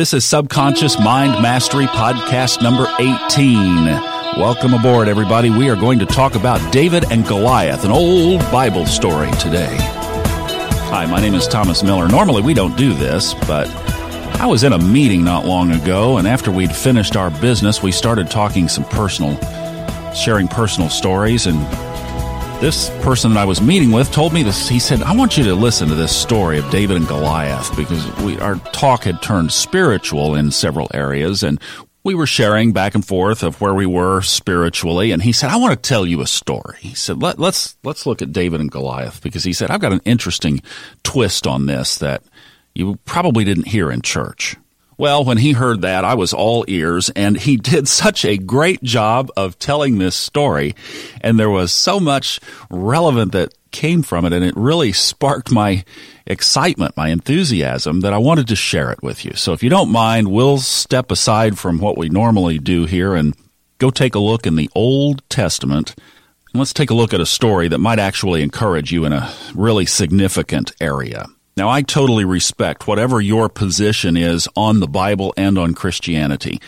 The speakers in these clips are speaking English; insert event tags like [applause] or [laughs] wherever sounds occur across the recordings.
This is Subconscious Mind Mastery Podcast number 18. Welcome aboard, everybody. We are going to talk about David and Goliath, an old Bible story today. Hi, my name is Thomas Miller. Normally we don't do this, but I was in a meeting not long ago, and after we'd finished our business, we started talking some personal, sharing personal stories, and this person that I was meeting with told me this. He said, I want you to listen to this story of David and Goliath because we, our talk had turned spiritual in several areas and we were sharing back and forth of where we were spiritually. And he said, I want to tell you a story. He said, Let, let's, let's look at David and Goliath because he said, I've got an interesting twist on this that you probably didn't hear in church. Well, when he heard that, I was all ears, and he did [laughs] such a great job of telling this story, and there was so much relevant that came from it, and it really sparked my excitement, my enthusiasm, that I wanted to share it with you. So if you don't mind, we'll step aside from what we normally do here and go take a look in the Old Testament. And let's take a look at a story that might actually encourage you in a really significant area. Now, I totally respect whatever your position is on the Bible and on Christianity.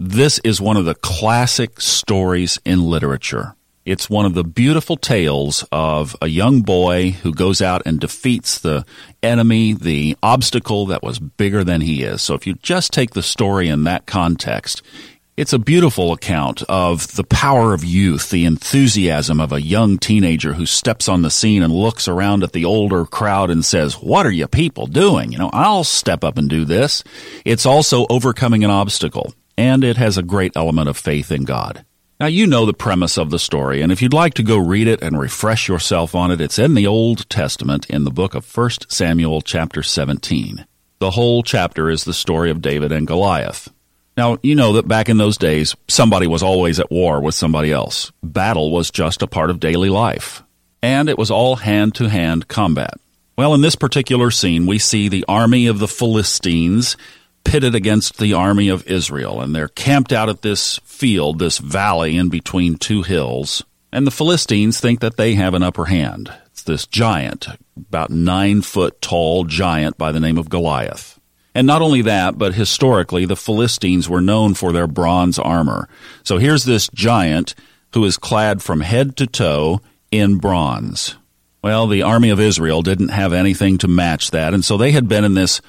This is one of the classic stories in literature. It's one of the beautiful tales of a young boy who goes out and defeats the enemy, the obstacle that was bigger than he is. So if you just take the story in that context, it's a beautiful account of the power of youth, the enthusiasm of a young teenager who steps on the scene and looks around at the older crowd and says, What are you people doing? You know, I'll step up and do this. It's also overcoming an obstacle, and it has a great element of faith in God. Now, you know the premise of the story, and if you'd like to go read it and refresh yourself on it, it's in the Old Testament in the book of 1 Samuel, chapter 17. The whole chapter is the story of David and Goliath. Now, you know that back in those days, somebody was always at war with somebody else. Battle was just a part of daily life. And it was all hand to hand combat. Well, in this particular scene, we see the army of the Philistines pitted against the army of Israel, and they're camped out at this field, this valley in between two hills. And the Philistines think that they have an upper hand. It's this giant, about nine foot tall giant by the name of Goliath. And not only that, but historically, the Philistines were known for their bronze armor. So here's this giant who is clad from head to toe in bronze. Well, the army of Israel didn't have anything to match that, and so they had been in this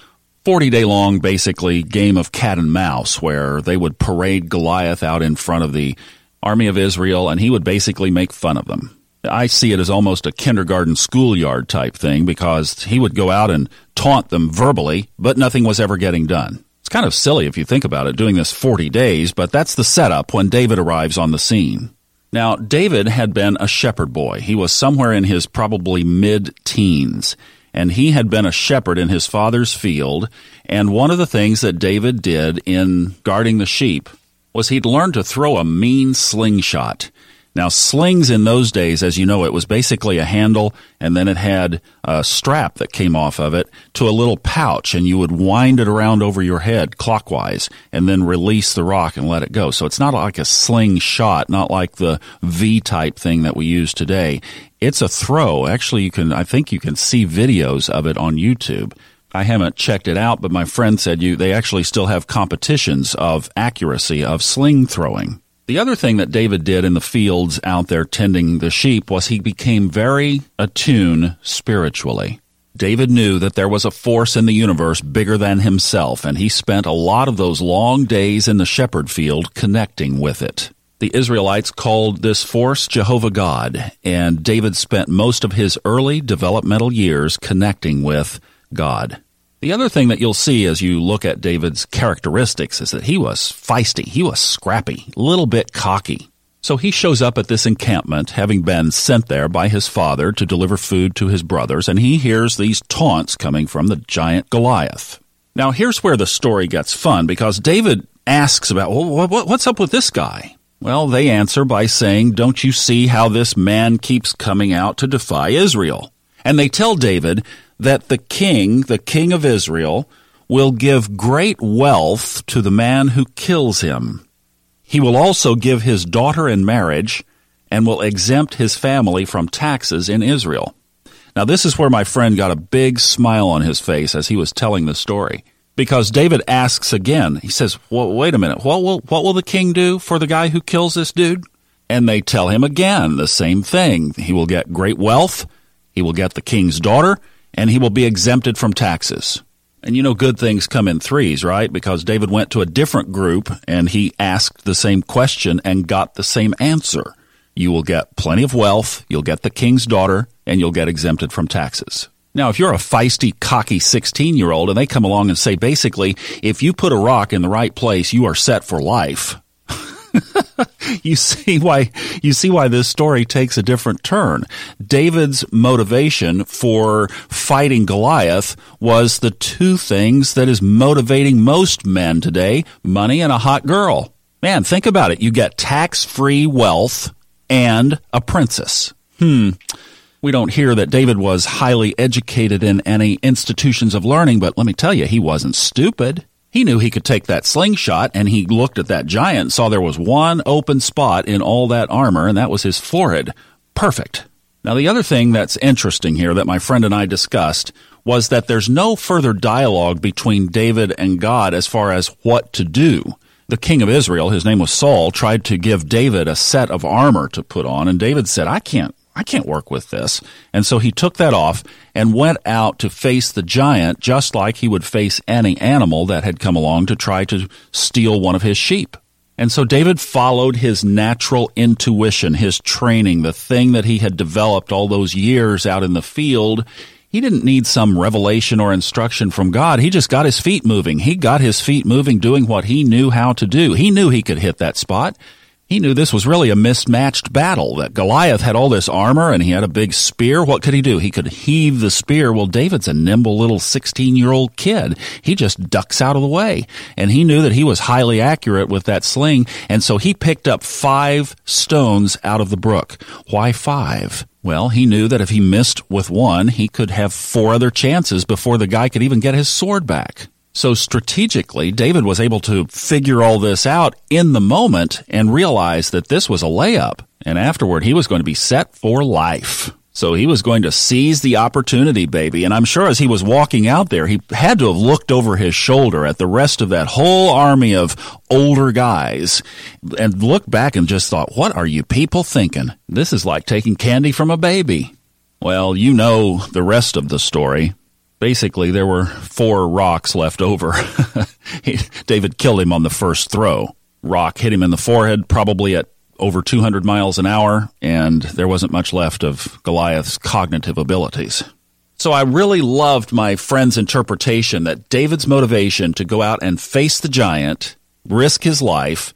40 day long, basically, game of cat and mouse where they would parade Goliath out in front of the army of Israel, and he would basically make fun of them. I see it as almost a kindergarten schoolyard type thing because he would go out and taunt them verbally, but nothing was ever getting done. It's kind of silly if you think about it, doing this 40 days, but that's the setup when David arrives on the scene. Now, David had been a shepherd boy. He was somewhere in his probably mid teens, and he had been a shepherd in his father's field. And one of the things that David did in guarding the sheep was he'd learned to throw a mean slingshot. Now, slings in those days, as you know, it was basically a handle and then it had a strap that came off of it to a little pouch and you would wind it around over your head clockwise and then release the rock and let it go. So it's not like a slingshot, not like the V type thing that we use today. It's a throw. Actually, you can, I think you can see videos of it on YouTube. I haven't checked it out, but my friend said you, they actually still have competitions of accuracy of sling throwing. The other thing that David did in the fields out there tending the sheep was he became very attuned spiritually. David knew that there was a force in the universe bigger than himself, and he spent a lot of those long days in the shepherd field connecting with it. The Israelites called this force Jehovah God, and David spent most of his early developmental years connecting with God. The other thing that you'll see as you look at David's characteristics is that he was feisty, he was scrappy, a little bit cocky. So he shows up at this encampment, having been sent there by his father to deliver food to his brothers, and he hears these taunts coming from the giant Goliath. Now, here's where the story gets fun because David asks about, well, what's up with this guy? Well, they answer by saying, Don't you see how this man keeps coming out to defy Israel? And they tell David that the king, the king of Israel, will give great wealth to the man who kills him. He will also give his daughter in marriage and will exempt his family from taxes in Israel. Now, this is where my friend got a big smile on his face as he was telling the story. because David asks again. He says, well, wait a minute. What will, what will the king do for the guy who kills this dude? And they tell him again the same thing. He will get great wealth. He will get the king's daughter and he will be exempted from taxes. And you know, good things come in threes, right? Because David went to a different group and he asked the same question and got the same answer. You will get plenty of wealth, you'll get the king's daughter, and you'll get exempted from taxes. Now, if you're a feisty, cocky 16 year old and they come along and say, basically, if you put a rock in the right place, you are set for life. [laughs] you see why you see why this story takes a different turn. David's motivation for fighting Goliath was the two things that is motivating most men today, money and a hot girl. Man, think about it. You get tax-free wealth and a princess. Hmm. We don't hear that David was highly educated in any institutions of learning, but let me tell you, he wasn't stupid. He knew he could take that slingshot, and he looked at that giant saw there was one open spot in all that armor, and that was his forehead. Perfect. Now, the other thing that's interesting here that my friend and I discussed was that there's no further dialogue between David and God as far as what to do. The king of Israel, his name was Saul, tried to give David a set of armor to put on, and David said, I can't I can't work with this. And so he took that off and went out to face the giant just like he would face any animal that had come along to try to steal one of his sheep. And so David followed his natural intuition, his training, the thing that he had developed all those years out in the field. He didn't need some revelation or instruction from God. He just got his feet moving. He got his feet moving doing what he knew how to do. He knew he could hit that spot. He knew this was really a mismatched battle, that Goliath had all this armor and he had a big spear. What could he do? He could heave the spear. Well, David's a nimble little 16 year old kid. He just ducks out of the way. And he knew that he was highly accurate with that sling. And so he picked up five stones out of the brook. Why five? Well, he knew that if he missed with one, he could have four other chances before the guy could even get his sword back. So strategically, David was able to figure all this out in the moment and realize that this was a layup. And afterward, he was going to be set for life. So he was going to seize the opportunity, baby. And I'm sure as he was walking out there, he had to have looked over his shoulder at the rest of that whole army of older guys and looked back and just thought, what are you people thinking? This is like taking candy from a baby. Well, you know the rest of the story basically there were four rocks left over. [laughs] David killed him on the first throw. Rock hit him in the forehead, probably at over 200 miles an hour, and there wasn't much left of Goliath's cognitive abilities. So I really loved my friend's interpretation that David's motivation to go out and face the giant, risk his life,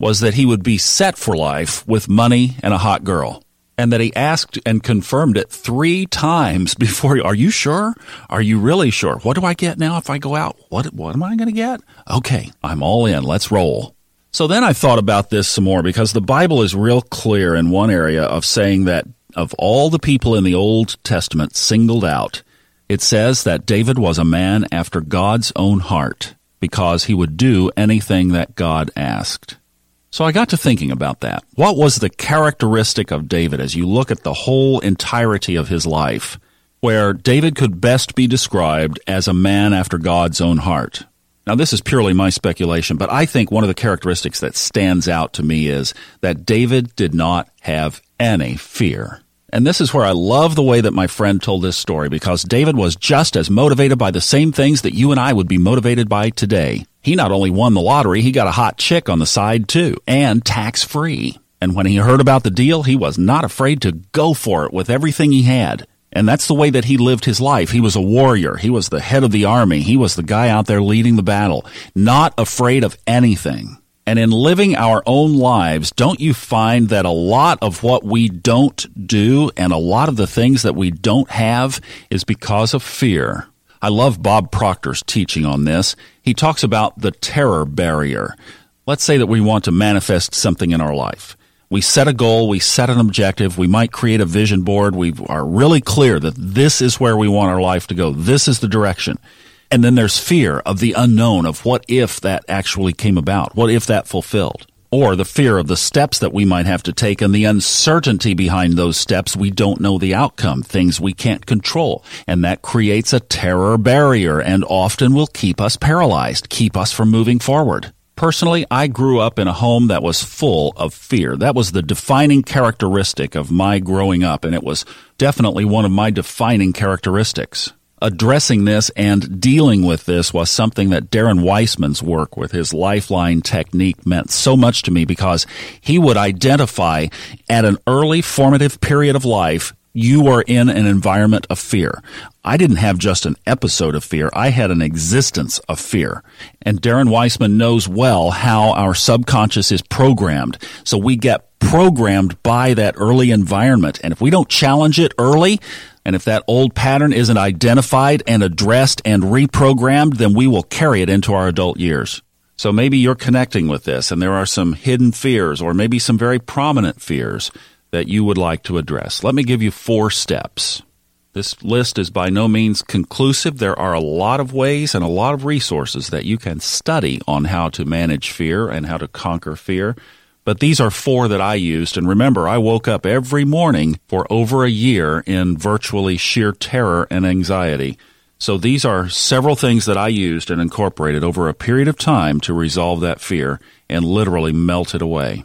was that he would be set for life with money and a hot girl and that he asked and confirmed it three times [laughs] before. Are you sure? Are you really sure? What do I get now if I go out? What what am I going to get? Okay, I'm all in. Let's roll. So then I thought about this some more because the Bible is real clear in one area of saying that of all the people in the Old Testament singled out, it says that David was a man after God's own heart because he would do anything that God asked. So I got to thinking about that. What was the characteristic of David as you look at the whole entirety of his life, where David could best be described as a man after God's own heart? Now, this is purely my speculation, but I think one of the characteristics that stands out to me is that David did not have any fear. And this is where I love the way that my friend told this story because David was just as motivated by the same things that you and I would be motivated by today. He not only won the lottery, he got a hot chick on the side too, and tax free. And when he heard about the deal, he was not afraid to go for it with everything he had. And that's the way that he lived his life. He was a warrior. He was the head of the army. He was the guy out there leading the battle, not afraid of anything. And in living our own lives, don't you find that a lot of what we don't do and a lot of the things that we don't have is because of fear? I love Bob Proctor's teaching on this. He talks about the terror barrier. Let's say that we want to manifest something in our life. We set a goal, we set an objective, we might create a vision board, we are really clear that this is where we want our life to go, this is the direction. And then there's fear of the unknown of what if that actually came about? What if that fulfilled? Or the fear of the steps that we might have to take and the uncertainty behind those steps. We don't know the outcome, things we can't control. And that creates a terror barrier and often will keep us paralyzed, keep us from moving forward. Personally, I grew up in a home that was full of fear. That was the defining characteristic of my growing up, and it was definitely one of my defining characteristics addressing this and dealing with this was something that Darren Weissman's work with his lifeline technique meant so much to me because he would identify at an early formative period of life you are in an environment of fear. I didn't have just an episode of fear. I had an existence of fear. And Darren Weissman knows well how our subconscious is programmed. So we get programmed by that early environment. And if we don't challenge it early, and if that old pattern isn't identified and addressed and reprogrammed, then we will carry it into our adult years. So maybe you're connecting with this and there are some hidden fears or maybe some very prominent fears that you would like to address. Let me give you four steps. This list is by no means conclusive. There are a lot of ways and a lot of resources that you can study on how to manage fear and how to conquer fear. But these are four that I used. And remember, I woke up every morning for over a year in virtually sheer terror and anxiety. So these are several things that I used and incorporated over a period of time to resolve that fear and literally melt it away.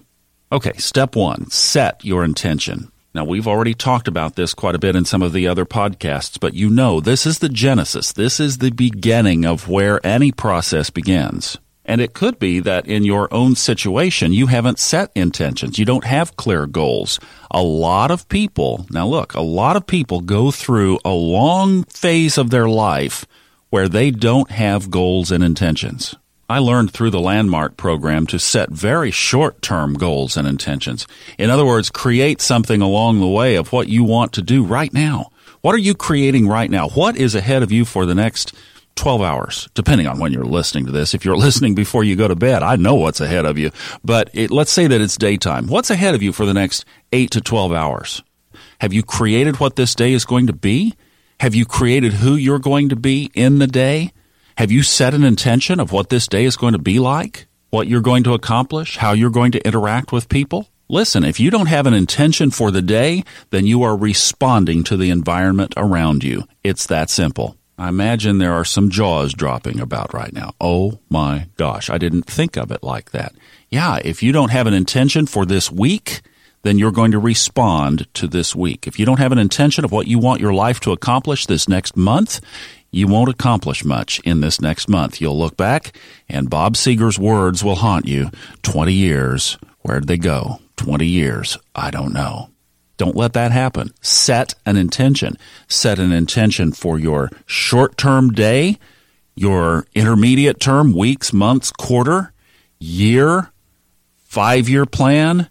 Okay, step one, set your intention. Now, we've already talked about this quite a bit in some of the other podcasts, but you know this is the genesis. This is the beginning of where any process begins. And it could be that in your own situation, you haven't set intentions. You don't have clear goals. A lot of people, now look, a lot of people go through a long phase of their life where they don't have goals and intentions. I learned through the Landmark program to set very short term goals and intentions. In other words, create something along the way of what you want to do right now. What are you creating right now? What is ahead of you for the next 12 hours, depending on when you're listening to this. If you're [laughs] listening before you go to bed, I know what's ahead of you. But it, let's say that it's daytime. What's ahead of you for the next 8 to 12 hours? Have you created what this day is going to be? Have you created who you're going to be in the day? Have you set an intention of what this day is going to be like? What you're going to accomplish? How you're going to interact with people? Listen, if you don't have an intention for the day, then you are responding to the environment around you. It's that simple. I imagine there are some jaws dropping about right now. Oh my gosh, I didn't think of it like that. Yeah, if you don't have an intention for this week, then you're going to respond to this week. If you don't have an intention of what you want your life to accomplish this next month, you won't accomplish much in this next month. You'll look back and Bob Seger's words will haunt you. 20 years. Where'd they go? 20 years. I don't know. Don't let that happen. Set an intention. Set an intention for your short term day, your intermediate term, weeks, months, quarter, year, five year plan,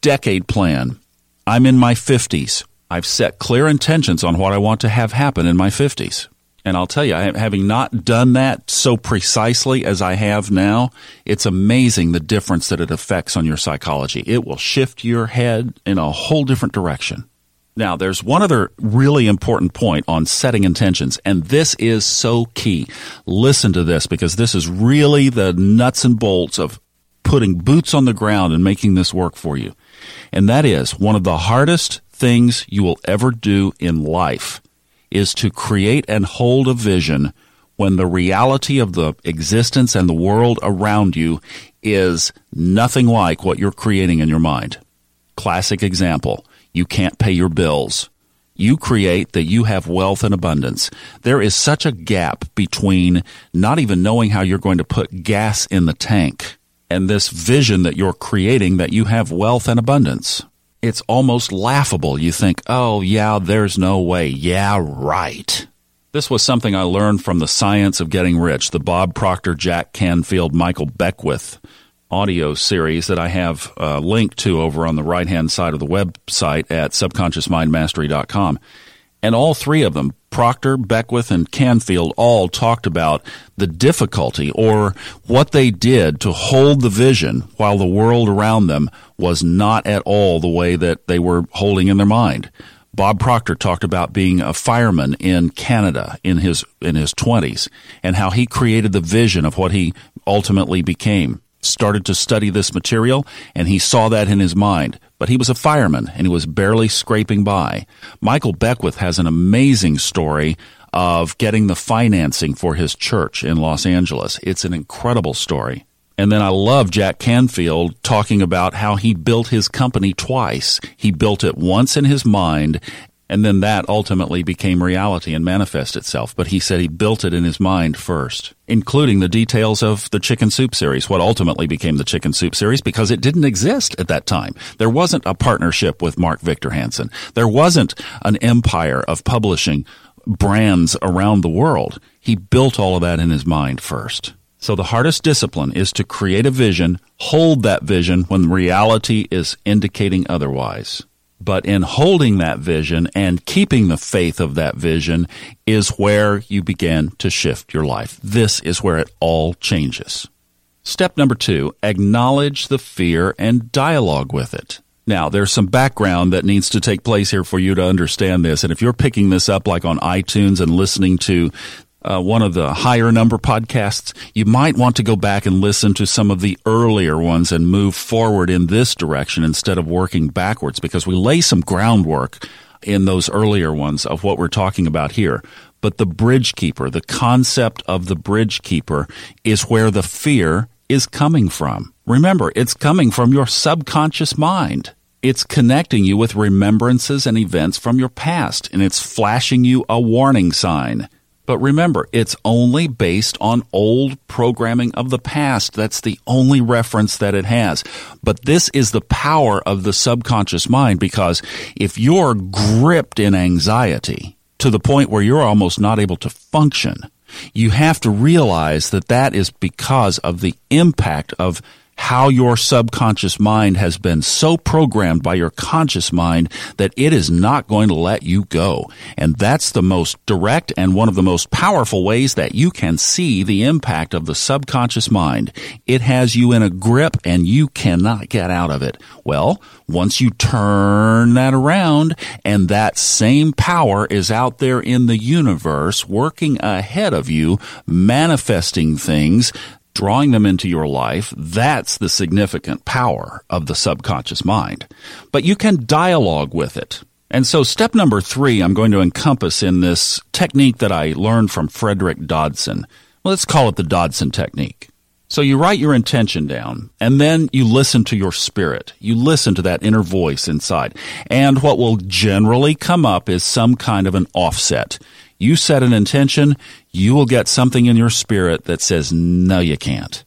decade plan. I'm in my 50s. I've set clear intentions on what I want to have happen in my 50s. And I'll tell you, having not done that so precisely as I have now, it's amazing the difference that it affects on your psychology. It will shift your head in a whole different direction. Now, there's one other really important point on setting intentions, and this is so key. Listen to this because this is really the nuts and bolts of putting boots on the ground and making this work for you. And that is one of the hardest things you will ever do in life is to create and hold a vision when the reality of the existence and the world around you is nothing like what you're creating in your mind. Classic example. You can't pay your bills. You create that you have wealth and abundance. There is such a gap between not even knowing how you're going to put gas in the tank and this vision that you're creating that you have wealth and abundance it's almost laughable. You think, oh, yeah, there's no way. Yeah, right. This was something I learned from The Science of Getting Rich, the Bob Proctor, Jack Canfield, Michael Beckwith audio series that I have uh, linked to over on the right hand side of the website at subconsciousmindmastery.com. And all three of them, Proctor, Beckwith, and Canfield, all talked about the difficulty or what they did to hold the vision while the world around them was not at all the way that they were holding in their mind. Bob Proctor talked about being a fireman in Canada in his in his 20s and how he created the vision of what he ultimately became. started to study this material, and he saw that in his mind. But he was a fireman, and he was barely scraping by. Michael Beckwith has an amazing story of getting the financing for his church in Los Angeles. It's an incredible story. And then I love Jack Canfield talking about how he built his company twice. He built it once in his mind and then that ultimately became reality and manifest itself. But he said he built it in his mind first, including the details of the Chicken Soup series, what ultimately became the Chicken Soup series, because it didn't exist at that time. There wasn't a partnership with Mark Victor Hansen. There wasn't an empire of publishing brands around the world. He built all of that in his mind first. So the hardest discipline is to create a vision, hold that vision when reality is indicating otherwise. But in holding that vision and keeping the faith of that vision is where you begin to shift your life. This is where it all changes. Step number two, acknowledge the fear and dialogue with it. Now, there's some background that needs to take place here for you to understand this. And if you're picking this up like on iTunes and listening to uh, one of the higher number podcasts, you might want to go back and listen to some of the earlier ones and move forward in this direction instead of working backwards because we lay some groundwork in those earlier ones of what we're talking about here. But the bridge keeper, the concept of the bridge keeper is where the fear is coming from. Remember, it's coming from your subconscious mind. It's connecting you with remembrances and events from your past, and it's flashing you a warning sign. But remember, it's only based on old programming of the past. That's the only reference that it has. But this is the power of the subconscious mind because if you're gripped in anxiety to the point where you're almost not able to function, you have to realize that that is because of the impact of how your subconscious mind has been so programmed by your conscious mind that it is not going to let you go. And that's the most direct and one of the most powerful ways that you can see the impact of the subconscious mind. It has you in a grip and you cannot get out of it. Well, once you turn that around and that same power is out there in the universe working ahead of you, manifesting things, drawing them into your life, that's the significant power of the subconscious mind. But you can dialogue with it. And so step number three, I'm going to encompass in this technique that I learned from Frederick Dodson. Well, let's call it the Dodson technique. So you write your intention down and then you listen to your spirit. You listen to that inner voice inside. And what will generally come up is some kind of an offset. You set an intention, you will get something in your spirit that says, no, you can't.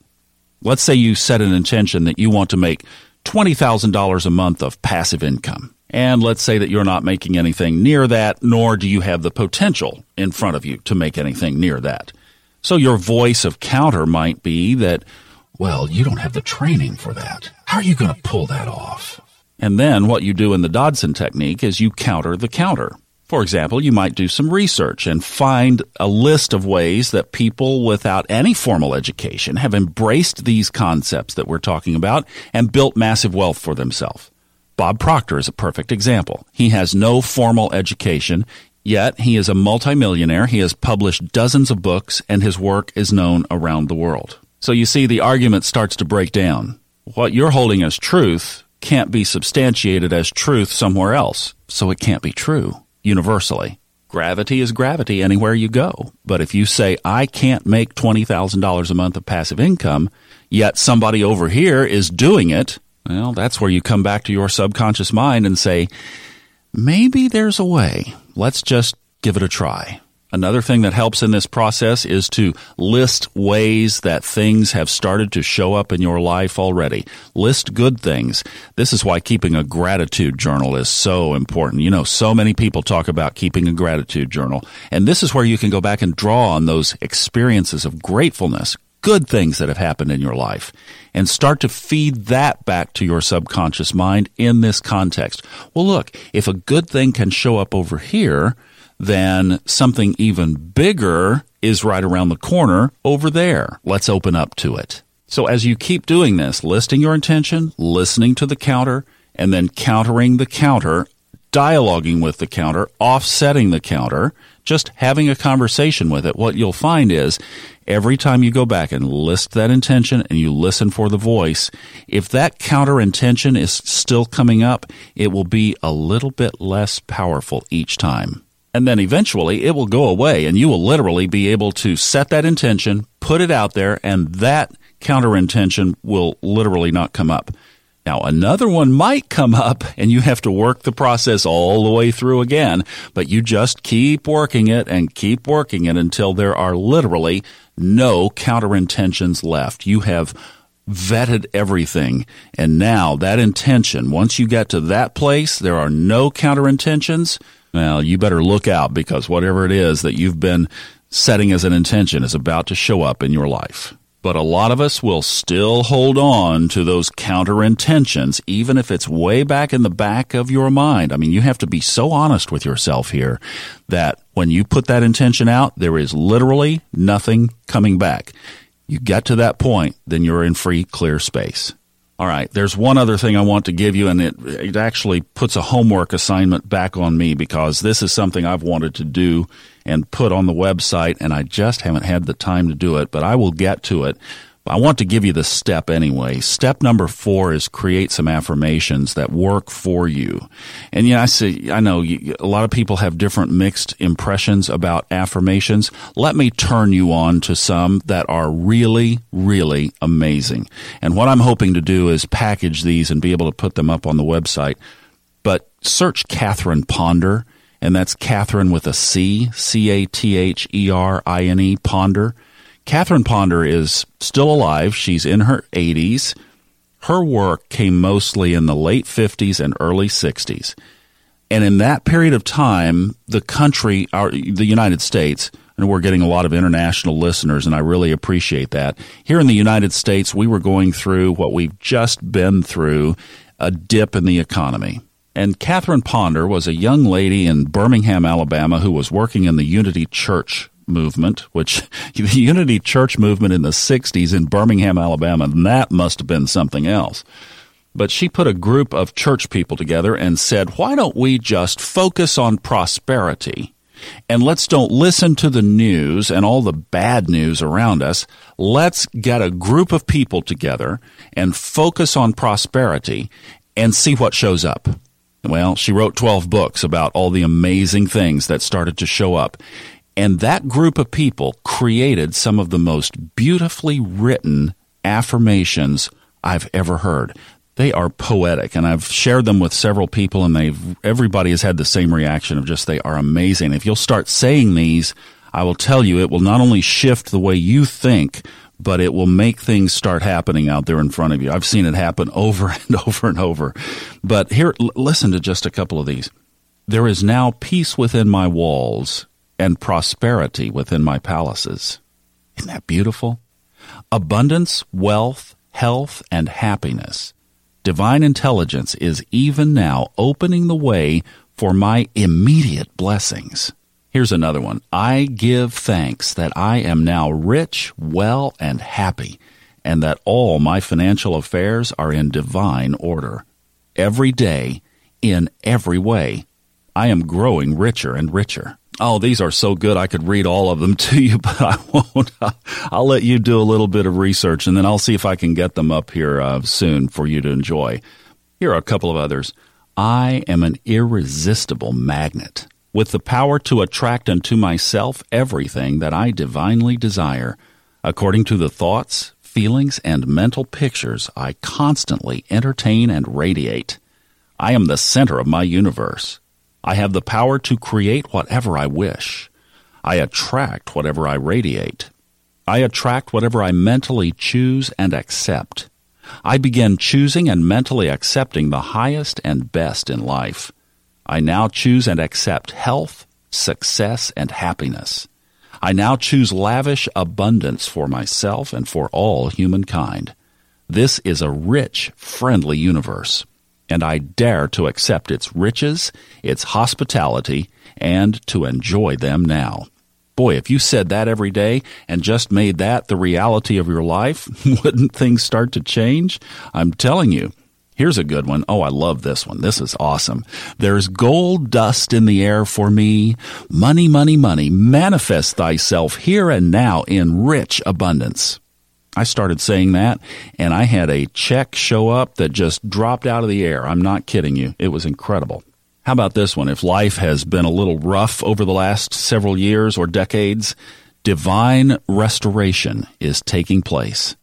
Let's say you set an intention that you want to make $20,000 a month of passive income. And let's say that you're not making anything near that, nor do you have the potential in front of you to make anything near that. So your voice of counter might be that, well, you don't have the training for that. How are you going to pull that off? And then what you do in the Dodson technique is you counter the counter. For example, you might do some research and find a list of ways that people without any formal education have embraced these concepts that we're talking about and built massive wealth for themselves. Bob Proctor is a perfect example. He has no formal education, yet he is a multimillionaire. He has published dozens of books and his work is known around the world. So you see, the argument starts to break down. What you're holding as truth can't be substantiated as truth somewhere else, so it can't be true universally. Gravity is gravity anywhere you go. But if you say, I can't make $20,000 a month of passive income, yet somebody over here is doing it, well, that's where you come back to your subconscious mind and say, maybe there's a way. Let's just give it a try. Another thing that helps in this process is to list ways that things have started to show up in your life already. List good things. This is why keeping a gratitude journal is so important. You know, so many people talk about keeping a gratitude journal. And this is where you can go back and draw on those experiences of gratefulness, good things that have happened in your life and start to feed that back to your subconscious mind in this context. Well, look, if a good thing can show up over here, then something even bigger is right around the corner over there. Let's open up to it. So as you keep doing this, listing your intention, listening to the counter, and then countering the counter, dialoguing with the counter, offsetting the counter, just having a conversation with it, what you'll find is every time you go back and list that intention and you listen for the voice, if that counter intention is still coming up, it will be a little bit less powerful each time. And then eventually it will go away and you will literally be able to set that intention, put it out there, and that counter intention will literally not come up. Now, another one might come up and you have to work the process all the way through again, but you just keep working it and keep working it until there are literally no counter intentions left. You have vetted everything. And now that intention, once you get to that place, there are no counter intentions. Well, you better look out because whatever it is that you've been setting as an intention is about to show up in your life. But a lot of us will still hold on to those counter intentions, even if it's way back in the back of your mind. I mean, you have to be so honest with yourself here that when you put that intention out, there is literally nothing coming back. You get to that point, then you're in free, clear space. All right, there's one other thing I want to give you, and it, it actually puts a homework assignment back on me because this is something I've wanted to do and put on the website, and I just haven't had the time to do it, but I will get to it. I want to give you the step anyway. Step number four is create some affirmations that work for you. And yeah, I see, I know you, a lot of people have different mixed impressions about affirmations. Let me turn you on to some that are really, really amazing. And what I'm hoping to do is package these and be able to put them up on the website. But search Catherine Ponder and that's Catherine with a C, C A T H E R I N E, Ponder. Catherine Ponder is still alive. She's in her 80s. Her work came mostly in the late 50s and early 60s. And in that period of time, the country, our, the United States, and we're getting a lot of international listeners, and I really appreciate that. Here in the United States, we were going through what we've just been through a dip in the economy. And Catherine Ponder was a young lady in Birmingham, Alabama, who was working in the Unity Church movement, which the [laughs] Unity Church movement in the 60s in Birmingham, Alabama, that must have been something else. But she put a group of church people together and said, why don't we just focus on prosperity? And let's don't listen to the news and all the bad news around us. Let's get a group of people together and focus on prosperity and see what shows up. Well, she wrote 12 books about all the amazing things that started to show up. And that group of people created some of the most beautifully written affirmations I've ever heard. They are poetic, and I've shared them with several people, and they've everybody has had the same reaction of just they are amazing. If you'll start saying these, I will tell you it will not only shift the way you think, but it will make things start happening out there in front of you. I've seen it happen [laughs] over and over and over. But here, l- listen to just a couple of these. There is now peace within my walls and prosperity within my palaces. Isn't that beautiful? Abundance, wealth, health, and happiness. Divine intelligence is even now opening the way for my immediate blessings. Here's another one. I give thanks that I am now rich, well, and happy, and that all my financial affairs are in divine order. Every day, in every way, I am growing richer and richer. Oh, these are so good. I could read all of them [laughs] to you, but I won't. I'll let you do a little bit of research and then I'll see if I can get them up here uh, soon for you to enjoy. Here are a couple of others. I am an irresistible magnet with the power to attract unto myself everything that I divinely desire, according to the thoughts, feelings, and mental pictures I constantly entertain and radiate. I am the center of my universe. I have the power to create whatever I wish. I attract whatever I radiate. I attract whatever I mentally choose and accept. I begin choosing and mentally accepting the highest and best in life. I now choose and accept health, success, and happiness. I now choose lavish abundance for myself and for all humankind. This is a rich, friendly universe, and I dare to accept its riches, its hospitality, and to enjoy them now. Boy, if you said that every day and just made that the reality of your life, [laughs] wouldn't things start to change? I'm telling you, Here's a good one. Oh, I love this one. This is awesome. There's gold dust in the air for me. Money, money, money. Manifest thyself here and now in rich abundance. I started saying that, and I had a check show up that just dropped out of the air. I'm not kidding you. It was incredible. How about this one? If life has been a little rough over the last several years or decades, divine restoration is taking place.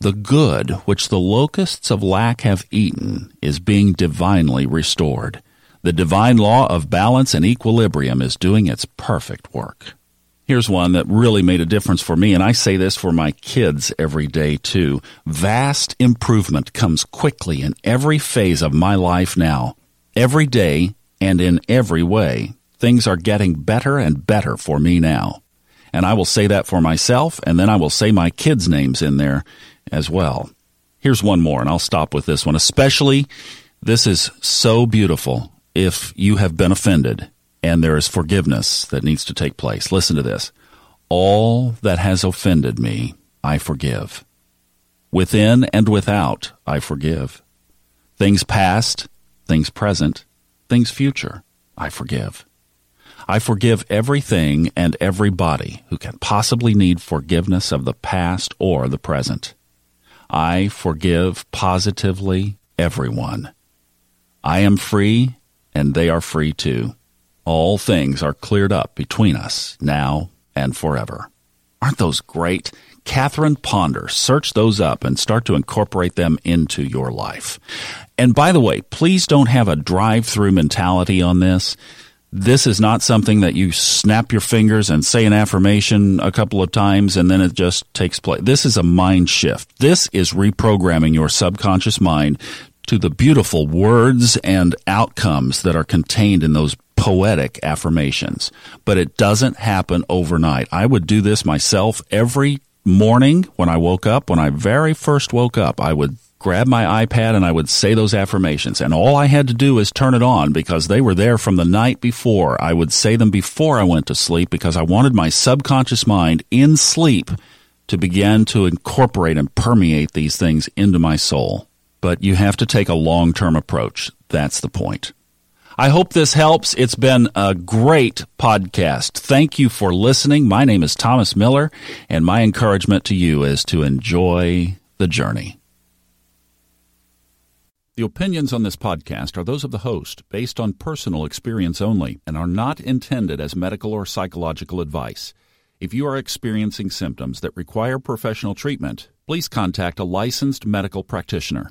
The good which the locusts of lack have eaten is being divinely restored. The divine law of balance and equilibrium is doing its perfect work. Here's one that really made a difference for me, and I say this for my kids every day too. Vast improvement comes quickly in every phase of my life now. Every day and in every way, things are getting better and better for me now. And I will say that for myself, and then I will say my kids' names in there as well. Here's one more, and I'll stop with this one. Especially, this is so beautiful if you have been offended and there is forgiveness that needs to take place. Listen to this. All that has offended me, I forgive. Within and without, I forgive. Things past, things present, things future, I forgive. I forgive everything and everybody who can possibly need forgiveness of the past or the present. I forgive positively everyone. I am free, and they are free too. All things are cleared up between us now and forever. Aren't those great? Catherine Ponder. Search those up and start to incorporate them into your life. And by the way, please don't have a drive through mentality on this. This is not something that you snap your fingers and say an affirmation a couple of times and then it just takes place. This is a mind shift. This is reprogramming your subconscious mind to the beautiful words and outcomes that are contained in those poetic affirmations, but it doesn't happen overnight. I would do this myself every morning when I woke up. When I very first woke up, I would grab my iPad and I would say those affirmations. And all I had to do is turn it on because they were there from the night before. I would say them before I went to sleep because I wanted my subconscious mind in sleep to begin to incorporate and permeate these things into my soul. But you have to take a long term approach. That's the point. I hope this helps. It's been a great podcast. Thank you for listening. My name is Thomas Miller, and my encouragement to you is to enjoy the journey. The opinions on this podcast are those of the host, based on personal experience only, and are not intended as medical or psychological advice. If you are experiencing symptoms that require professional treatment, please contact a licensed medical practitioner.